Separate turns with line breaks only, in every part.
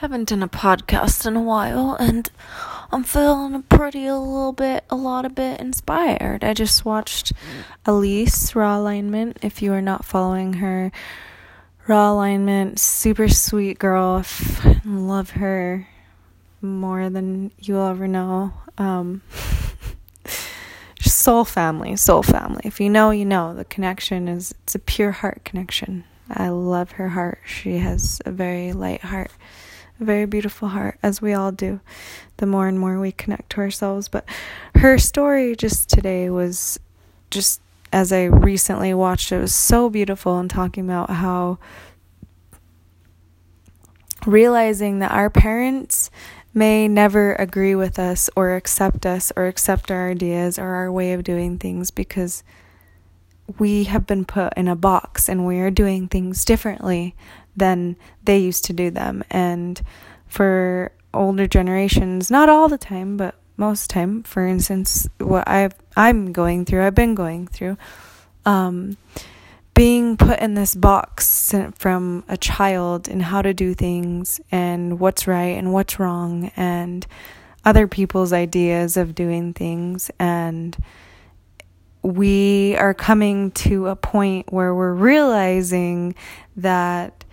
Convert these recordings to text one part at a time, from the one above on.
haven't done a podcast in a while and I'm feeling pretty a little bit, a lot of bit inspired. I just watched Elise Raw Alignment. If you are not following her, Raw Alignment, super sweet girl. Love her more than you'll ever know. Um, soul family, soul family. If you know, you know. The connection is it's a pure heart connection. I love her heart. She has a very light heart a very beautiful heart, as we all do, the more and more we connect to ourselves. But her story just today was just as I recently watched it was so beautiful and talking about how realizing that our parents may never agree with us or accept us or accept our ideas or our way of doing things because we have been put in a box and we are doing things differently than they used to do them. And for older generations, not all the time, but most time, for instance, what i I'm going through, I've been going through, um, being put in this box from a child and how to do things and what's right and what's wrong and other people's ideas of doing things and we are coming to a point where we're realizing that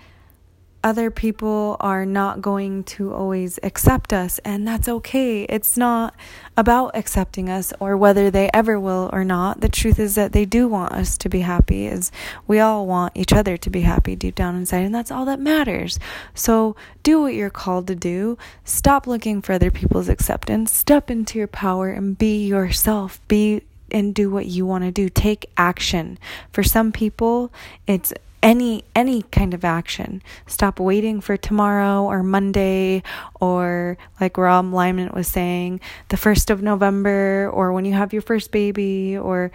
other people are not going to always accept us, and that's okay. It's not about accepting us or whether they ever will or not. The truth is that they do want us to be happy, as we all want each other to be happy deep down inside, and that's all that matters. So do what you're called to do. Stop looking for other people's acceptance. Step into your power and be yourself. Be and do what you want to do. Take action. For some people, it's any any kind of action. Stop waiting for tomorrow or Monday or like Raw Alignment was saying, the 1st of November or when you have your first baby or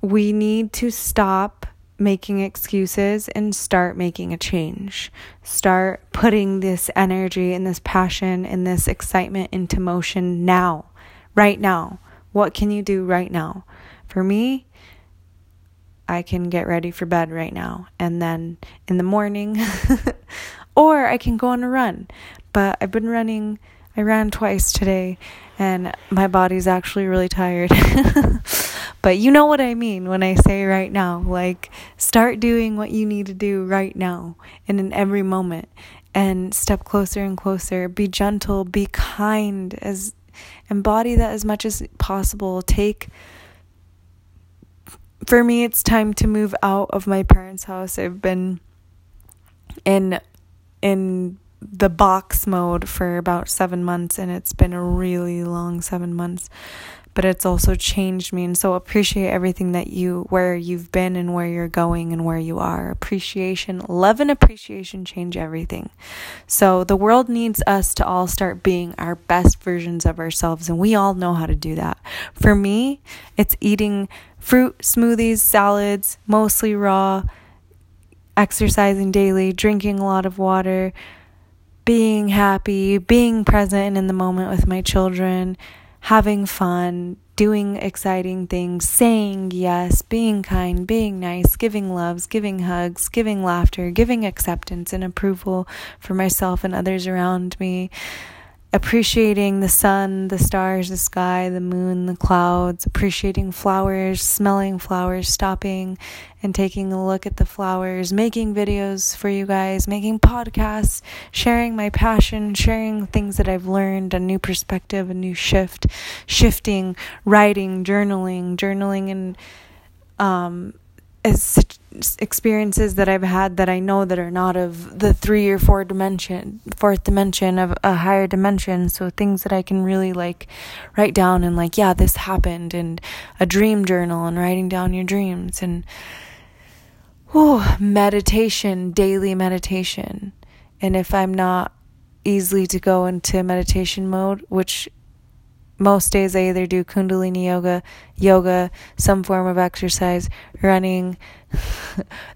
we need to stop making excuses and start making a change. Start putting this energy and this passion and this excitement into motion now, right now. What can you do right now? For me, I can get ready for bed right now and then in the morning or I can go on a run. But I've been running I ran twice today and my body's actually really tired. but you know what I mean when I say right now, like start doing what you need to do right now and in every moment and step closer and closer. Be gentle, be kind as embody that as much as possible. Take for me, it's time to move out of my parents' house. I've been in in the box mode for about seven months, and it's been a really long seven months. But it's also changed me, and so appreciate everything that you, where you've been, and where you're going, and where you are. Appreciation, love, and appreciation change everything. So the world needs us to all start being our best versions of ourselves, and we all know how to do that. For me, it's eating fruit, smoothies, salads, mostly raw, exercising daily, drinking a lot of water, being happy, being present in the moment with my children, having fun, doing exciting things, saying yes, being kind, being nice, giving loves, giving hugs, giving laughter, giving acceptance and approval for myself and others around me appreciating the sun, the stars, the sky, the moon, the clouds, appreciating flowers, smelling flowers, stopping and taking a look at the flowers, making videos for you guys, making podcasts, sharing my passion, sharing things that I've learned, a new perspective, a new shift, shifting, writing, journaling, journaling and um experiences that I've had that I know that are not of the three or four dimension, fourth dimension of a higher dimension. So things that I can really like write down and like, yeah, this happened, and a dream journal and writing down your dreams and oh, meditation, daily meditation. And if I'm not easily to go into meditation mode, which most days I either do Kundalini yoga, yoga, some form of exercise, running,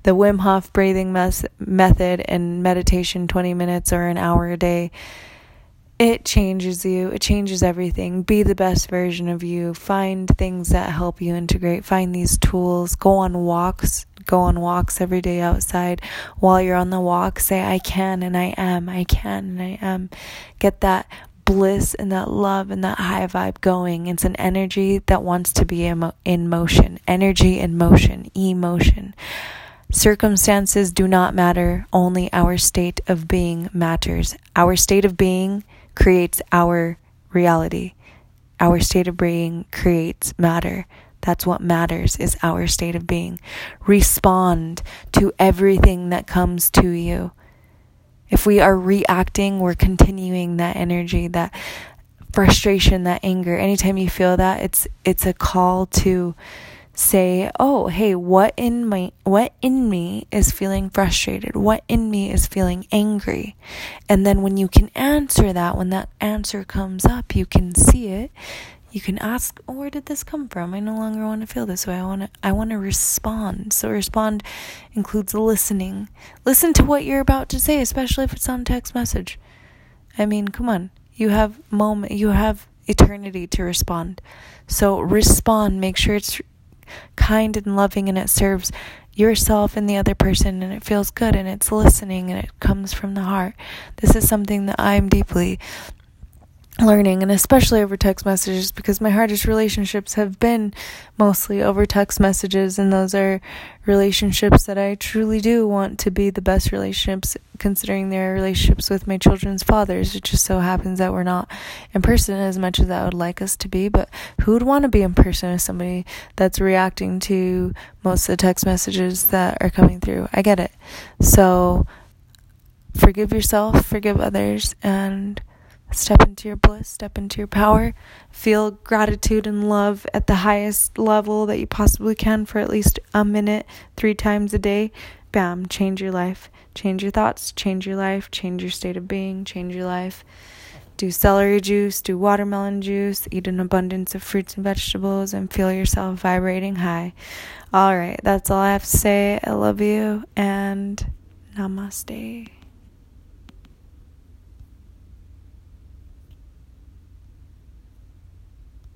the Wim Hof breathing mes- method, and meditation 20 minutes or an hour a day. it changes you. It changes everything. Be the best version of you. Find things that help you integrate. Find these tools. Go on walks. Go on walks every day outside. While you're on the walk, say, I can and I am. I can and I am. Get that bliss and that love and that high vibe going. It's an energy that wants to be in motion. Energy in motion. Emotion. Circumstances do not matter, only our state of being matters. Our state of being creates our reality. Our state of being creates matter. That's what matters is our state of being. Respond to everything that comes to you. If we are reacting, we're continuing that energy, that frustration, that anger. Anytime you feel that, it's it's a call to say, "Oh, hey, what in my what in me is feeling frustrated? What in me is feeling angry?" And then when you can answer that, when that answer comes up, you can see it. You can ask, oh, "Where did this come from? I no longer want to feel this way. I want to I want to respond." So respond includes listening. Listen to what you're about to say, especially if it's on text message. I mean, come on. You have moment, you have eternity to respond. So respond, make sure it's kind and loving and it serves yourself and the other person and it feels good and it's listening and it comes from the heart. This is something that I'm deeply learning and especially over text messages because my hardest relationships have been mostly over text messages and those are relationships that I truly do want to be the best relationships considering their relationships with my children's fathers. It just so happens that we're not in person as much as I would like us to be but who would want to be in person with somebody that's reacting to most of the text messages that are coming through? I get it. So forgive yourself forgive others and Step into your bliss, step into your power, feel gratitude and love at the highest level that you possibly can for at least a minute, three times a day. Bam, change your life, change your thoughts, change your life, change your state of being, change your life. Do celery juice, do watermelon juice, eat an abundance of fruits and vegetables, and feel yourself vibrating high. All right, that's all I have to say. I love you and namaste.